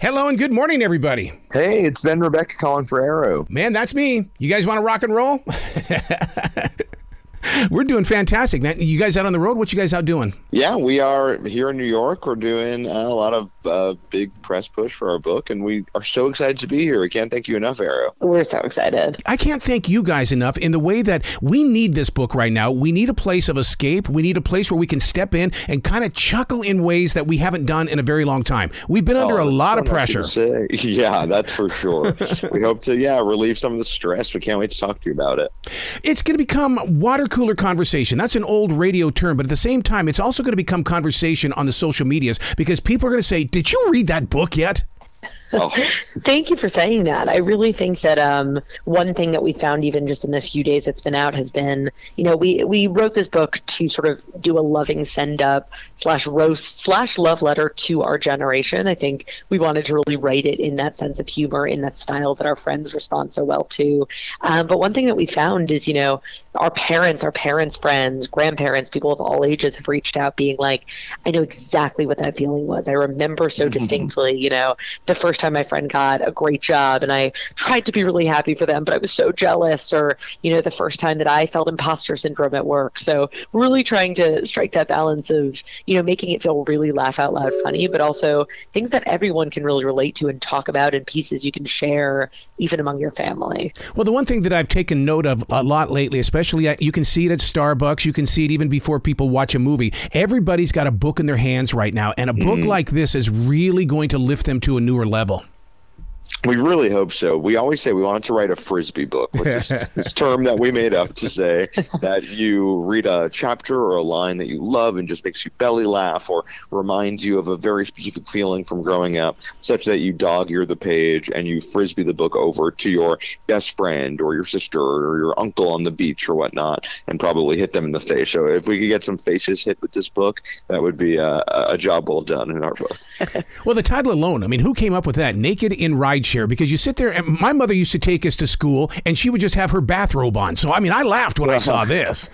Hello and good morning, everybody. Hey, it's Ben Rebecca calling for Arrow. Man, that's me. You guys want to rock and roll? We're doing fantastic, man. You guys out on the road? What you guys out doing? Yeah, we are here in New York. We're doing uh, a lot of uh, big press push for our book, and we are so excited to be here. We can't thank you enough, Arrow. We're so excited. I can't thank you guys enough in the way that we need this book right now. We need a place of escape. We need a place where we can step in and kind of chuckle in ways that we haven't done in a very long time. We've been under Oh, a lot so of pressure. say. Yeah, that's for sure. we hope to, yeah, relieve some of the stress. We can't wait to talk to you about it. It's going to become water cooler conversation. That's an old radio term, but at the same time, it's also going to become conversation on the social medias because people are going to say, Did you read that book yet? Oh, Thank you for saying that. I really think that um, one thing that we found even just in the few days it's been out has been, you know, we we wrote this book to sort of do a loving send up slash roast slash love letter to our generation. I think we wanted to really write it in that sense of humor, in that style that our friends respond so well to. Um, but one thing that we found is, you know, our parents, our parents' friends, grandparents, people of all ages have reached out being like, I know exactly what that feeling was. I remember so distinctly, you know, the first time my friend got a great job and I tried to be really happy for them, but I was so jealous, or, you know, the first time that I felt imposter syndrome at work. So really trying to strike that balance of, you know, making it feel really laugh out loud funny, but also things that everyone can really relate to and talk about in pieces you can share even among your family. Well, the one thing that I've taken note of a lot lately, especially at, you can see it at Starbucks, you can see it even before people watch a movie. Everybody's got a book in their hands right now, and a book mm-hmm. like this is really going to lift them to a newer level. We really hope so. We always say we wanted to write a frisbee book, which is this term that we made up to say that you read a chapter or a line that you love and just makes you belly laugh or reminds you of a very specific feeling from growing up, such that you dog ear the page and you frisbee the book over to your best friend or your sister or your uncle on the beach or whatnot, and probably hit them in the face. So if we could get some faces hit with this book, that would be uh, a, a job well done in our book. Well, the title alone, I mean, who came up with that? Naked in Rideshare. Because you sit there, and my mother used to take us to school, and she would just have her bathrobe on. So, I mean, I laughed when I saw this.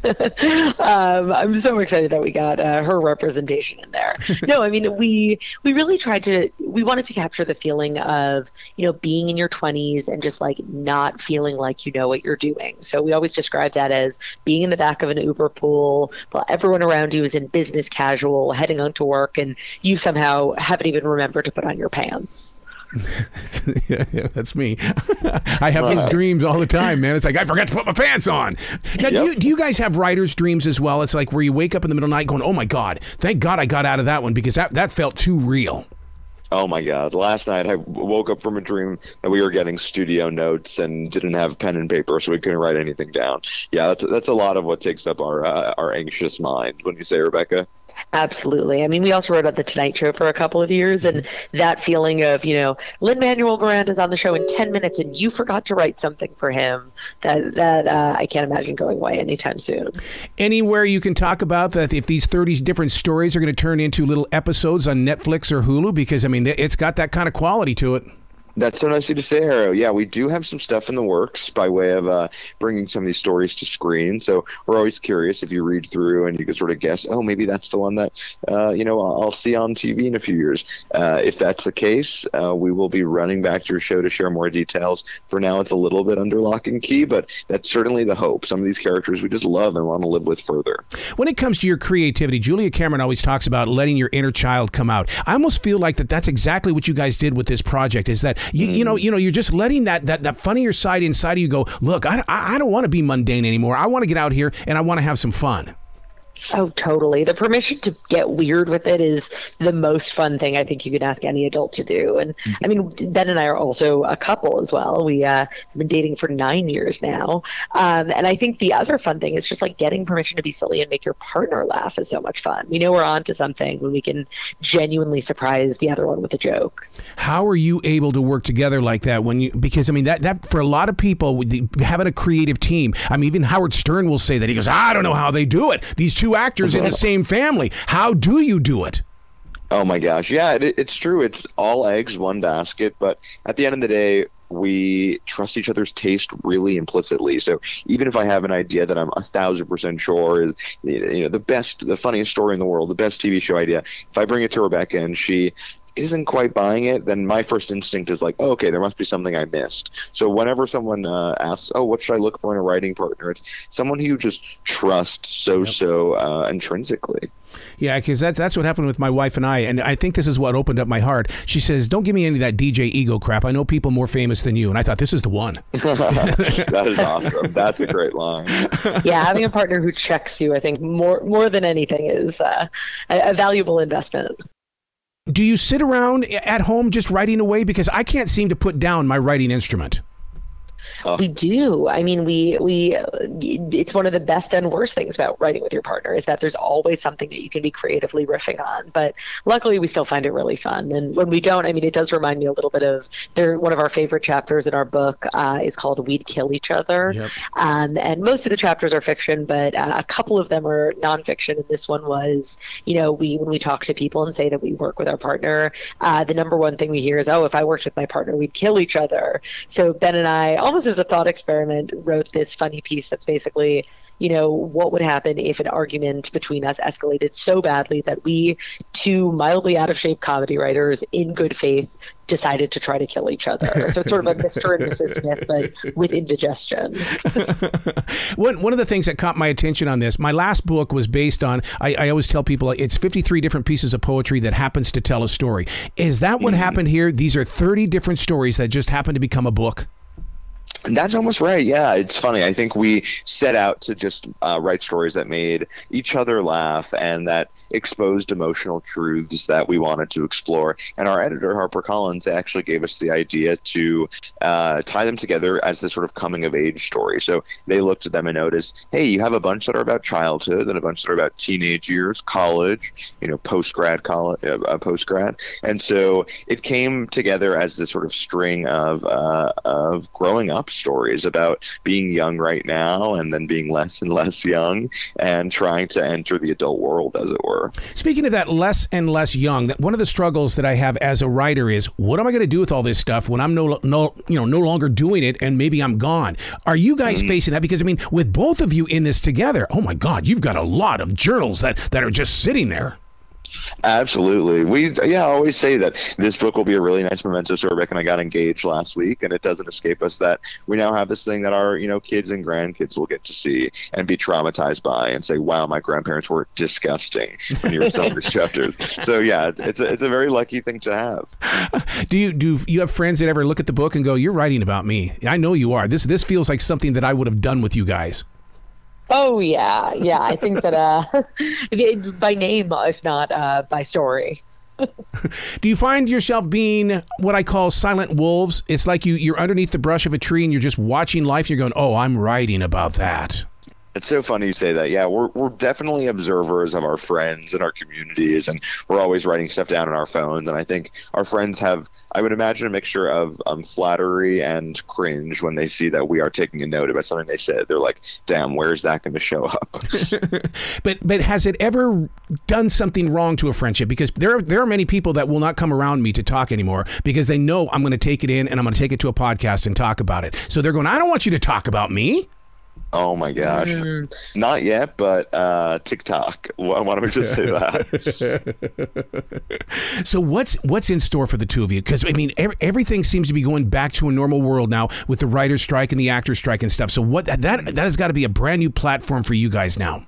um, I'm so excited that we got uh, her representation in there. no, I mean we we really tried to we wanted to capture the feeling of you know being in your 20s and just like not feeling like you know what you're doing. So we always describe that as being in the back of an Uber pool while everyone around you is in business casual, heading on to work, and you somehow haven't even remembered to put on your pants. yeah, yeah, that's me. I have these dreams all the time, man. It's like I forgot to put my pants on. Now, do, you, do you guys have writers' dreams as well? It's like where you wake up in the middle of the night going, "Oh my god, thank God I got out of that one because that that felt too real." Oh my God! Last night I woke up from a dream that we were getting studio notes and didn't have pen and paper, so we couldn't write anything down. Yeah, that's that's a lot of what takes up our uh, our anxious mind. When you say Rebecca, Absolutely. I mean, we also wrote on the Tonight Show for a couple of years, and that feeling of you know, Lin Manuel Miranda's on the show in ten minutes, and you forgot to write something for him. That that uh, I can't imagine going away anytime soon. Anywhere you can talk about that if these 30 different stories are going to turn into little episodes on Netflix or Hulu because I mean it's got that kind of quality to it. That's so nice of you to say, Arrow. Yeah, we do have some stuff in the works by way of uh, bringing some of these stories to screen. So we're always curious if you read through and you can sort of guess, oh, maybe that's the one that uh, you know I'll I'll see on TV in a few years. Uh, if that's the case, uh, we will be running back to your show to share more details. For now, it's a little bit under lock and key, but that's certainly the hope. Some of these characters we just love and want to live with further. When it comes to your creativity, Julia Cameron always talks about letting your inner child come out. I almost feel like that that's exactly what you guys did with this project. Is that you, you know mm. you know you're just letting that that that funnier side inside of you go. Look, I I, I don't want to be mundane anymore. I want to get out here and I want to have some fun. Oh, totally. The permission to get weird with it is the most fun thing I think you can ask any adult to do. And I mean, Ben and I are also a couple as well. We uh, have been dating for nine years now. Um, and I think the other fun thing is just like getting permission to be silly and make your partner laugh is so much fun. We know we're onto something when we can genuinely surprise the other one with a joke. How are you able to work together like that when you because I mean that that for a lot of people having a creative team. I mean even Howard Stern will say that he goes, I don't know how they do it. These two actors in the same family. How do you do it? Oh my gosh, yeah, it, it's true. It's all eggs, one basket. But at the end of the day, we trust each other's taste really implicitly. So even if I have an idea that I'm a thousand percent sure is, you know, the best, the funniest story in the world, the best TV show idea, if I bring it to Rebecca and she isn't quite buying it, then my first instinct is like, oh, okay, there must be something I missed. So whenever someone uh, asks, oh, what should I look for in a writing partner? It's someone who you just trust so, so uh, intrinsically. Yeah, because that's that's what happened with my wife and I, and I think this is what opened up my heart. She says, "Don't give me any of that DJ ego crap. I know people more famous than you." And I thought this is the one. that is awesome. That's a great line. Yeah, having a partner who checks you, I think more more than anything is uh, a, a valuable investment. Do you sit around at home just writing away? Because I can't seem to put down my writing instrument. Oh. We do. I mean, we we it's one of the best and worst things about writing with your partner is that there's always something that you can be creatively riffing on. But luckily, we still find it really fun. And when we don't, I mean, it does remind me a little bit of there. One of our favorite chapters in our book uh, is called "We'd Kill Each Other," yep. um, and most of the chapters are fiction, but uh, a couple of them are nonfiction. And this one was, you know, we when we talk to people and say that we work with our partner, uh, the number one thing we hear is, "Oh, if I worked with my partner, we'd kill each other." So Ben and I almost as a thought experiment wrote this funny piece that's basically you know what would happen if an argument between us escalated so badly that we two mildly out of shape comedy writers in good faith decided to try to kill each other. So it's sort of a mr and mrs smith but with indigestion. One, one of the things that caught my attention on this my last book was based on I, I always tell people it's 53 different pieces of poetry that happens to tell a story. Is that what mm-hmm. happened here? These are 30 different stories that just happened to become a book that's almost right. Yeah, it's funny. I think we set out to just uh, write stories that made each other laugh and that exposed emotional truths that we wanted to explore. And our editor, Harper Collins, actually gave us the idea to uh, tie them together as this sort of coming of age story. So they looked at them and noticed, hey, you have a bunch that are about childhood and a bunch that are about teenage years, college, you know, post grad, college, uh, uh post grad. And so it came together as this sort of string of uh, of growing up stories about being young right now and then being less and less young and trying to enter the adult world, as it were. Speaking of that, less and less young, that one of the struggles that I have as a writer is what am I going to do with all this stuff when I'm no, no, you know, no longer doing it and maybe I'm gone? Are you guys mm. facing that? Because I mean, with both of you in this together, oh my God, you've got a lot of journals that that are just sitting there. Absolutely. We yeah, I always say that this book will be a really nice memento. So Rebecca and I got engaged last week, and it doesn't escape us that we now have this thing that our you know kids and grandkids will get to see and be traumatized by and say, "Wow, my grandparents were disgusting when you were selling these chapters." So yeah, it's a, it's a very lucky thing to have. Do you do you have friends that ever look at the book and go, "You're writing about me"? I know you are. This this feels like something that I would have done with you guys. Oh yeah, yeah. I think that uh, by name, if not uh, by story. Do you find yourself being what I call silent wolves? It's like you you're underneath the brush of a tree and you're just watching life. You're going, "Oh, I'm writing about that." It's so funny you say that. Yeah, we're we're definitely observers of our friends and our communities, and we're always writing stuff down on our phones. And I think our friends have, I would imagine, a mixture of um, flattery and cringe when they see that we are taking a note about something they said. They're like, "Damn, where's that going to show up?" but but has it ever done something wrong to a friendship? Because there are, there are many people that will not come around me to talk anymore because they know I'm going to take it in and I'm going to take it to a podcast and talk about it. So they're going, "I don't want you to talk about me." Oh my gosh. Mm. Not yet, but uh, TikTok. Why, why don't we just say that? so what's what's in store for the two of you? Because I mean, every, everything seems to be going back to a normal world now with the writer's strike and the actor's strike and stuff. So what that that has got to be a brand new platform for you guys now.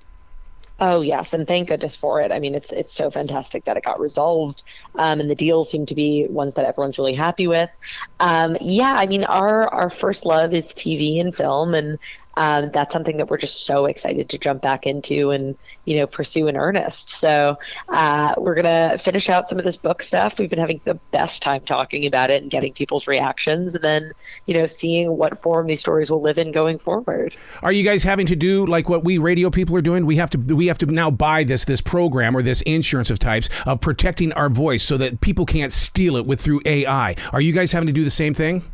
Oh yes, and thank goodness for it. I mean, it's it's so fantastic that it got resolved, um, and the deals seem to be ones that everyone's really happy with. Um, yeah, I mean, our our first love is TV and film, and um, that's something that we're just so excited to jump back into and you know pursue in earnest. So uh, we're gonna finish out some of this book stuff. We've been having the best time talking about it and getting people's reactions, and then you know seeing what form these stories will live in going forward. Are you guys having to do like what we radio people are doing? We have to we have to now buy this this program or this insurance of types of protecting our voice so that people can't steal it with through AI. Are you guys having to do the same thing?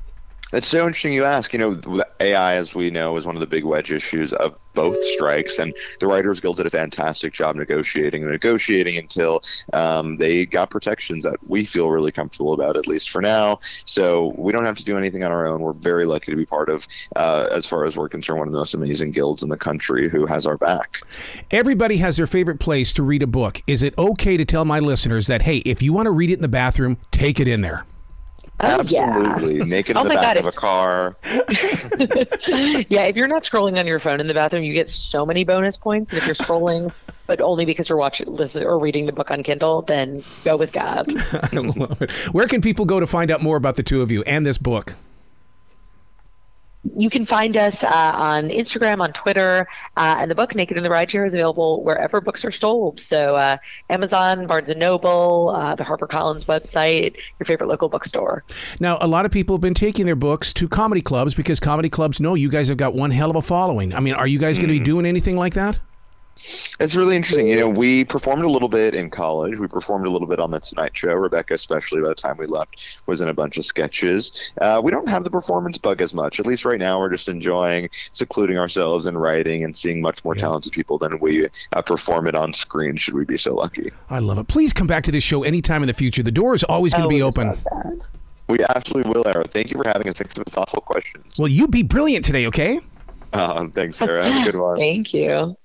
It's so interesting you ask. You know, AI, as we know, is one of the big wedge issues of both strikes, and the Writers Guild did a fantastic job negotiating and negotiating until um, they got protections that we feel really comfortable about, at least for now. So we don't have to do anything on our own. We're very lucky to be part of, uh, as far as we're concerned, one of the most amazing guilds in the country who has our back. Everybody has their favorite place to read a book. Is it okay to tell my listeners that, hey, if you want to read it in the bathroom, take it in there? Oh, Absolutely. yeah. Make it in Oh the back God, of a car. yeah, if you're not scrolling on your phone in the bathroom, you get so many bonus points. And if you're scrolling, but only because you're watching, listen, or reading the book on Kindle, then go with God. I love it. Where can people go to find out more about the two of you and this book? You can find us uh, on Instagram, on Twitter, uh, and the book Naked in the Rideshare is available wherever books are sold. So uh, Amazon, Barnes and Noble, uh, the HarperCollins website, your favorite local bookstore. Now, a lot of people have been taking their books to comedy clubs because comedy clubs know you guys have got one hell of a following. I mean, are you guys going to be doing anything like that? It's really interesting. You know, we performed a little bit in college. We performed a little bit on the Tonight Show. Rebecca, especially by the time we left, was in a bunch of sketches. Uh, we don't have the performance bug as much. At least right now, we're just enjoying secluding ourselves and writing and seeing much more talented people than we uh, perform it on screen. Should we be so lucky? I love it. Please come back to this show anytime in the future. The door is always going to be Oh, open. We absolutely will, Arrow. Thank you for having us. Thanks for the thoughtful questions. Well, you be brilliant today, okay? Uh, thanks, Sarah. Have a good one. Thank you.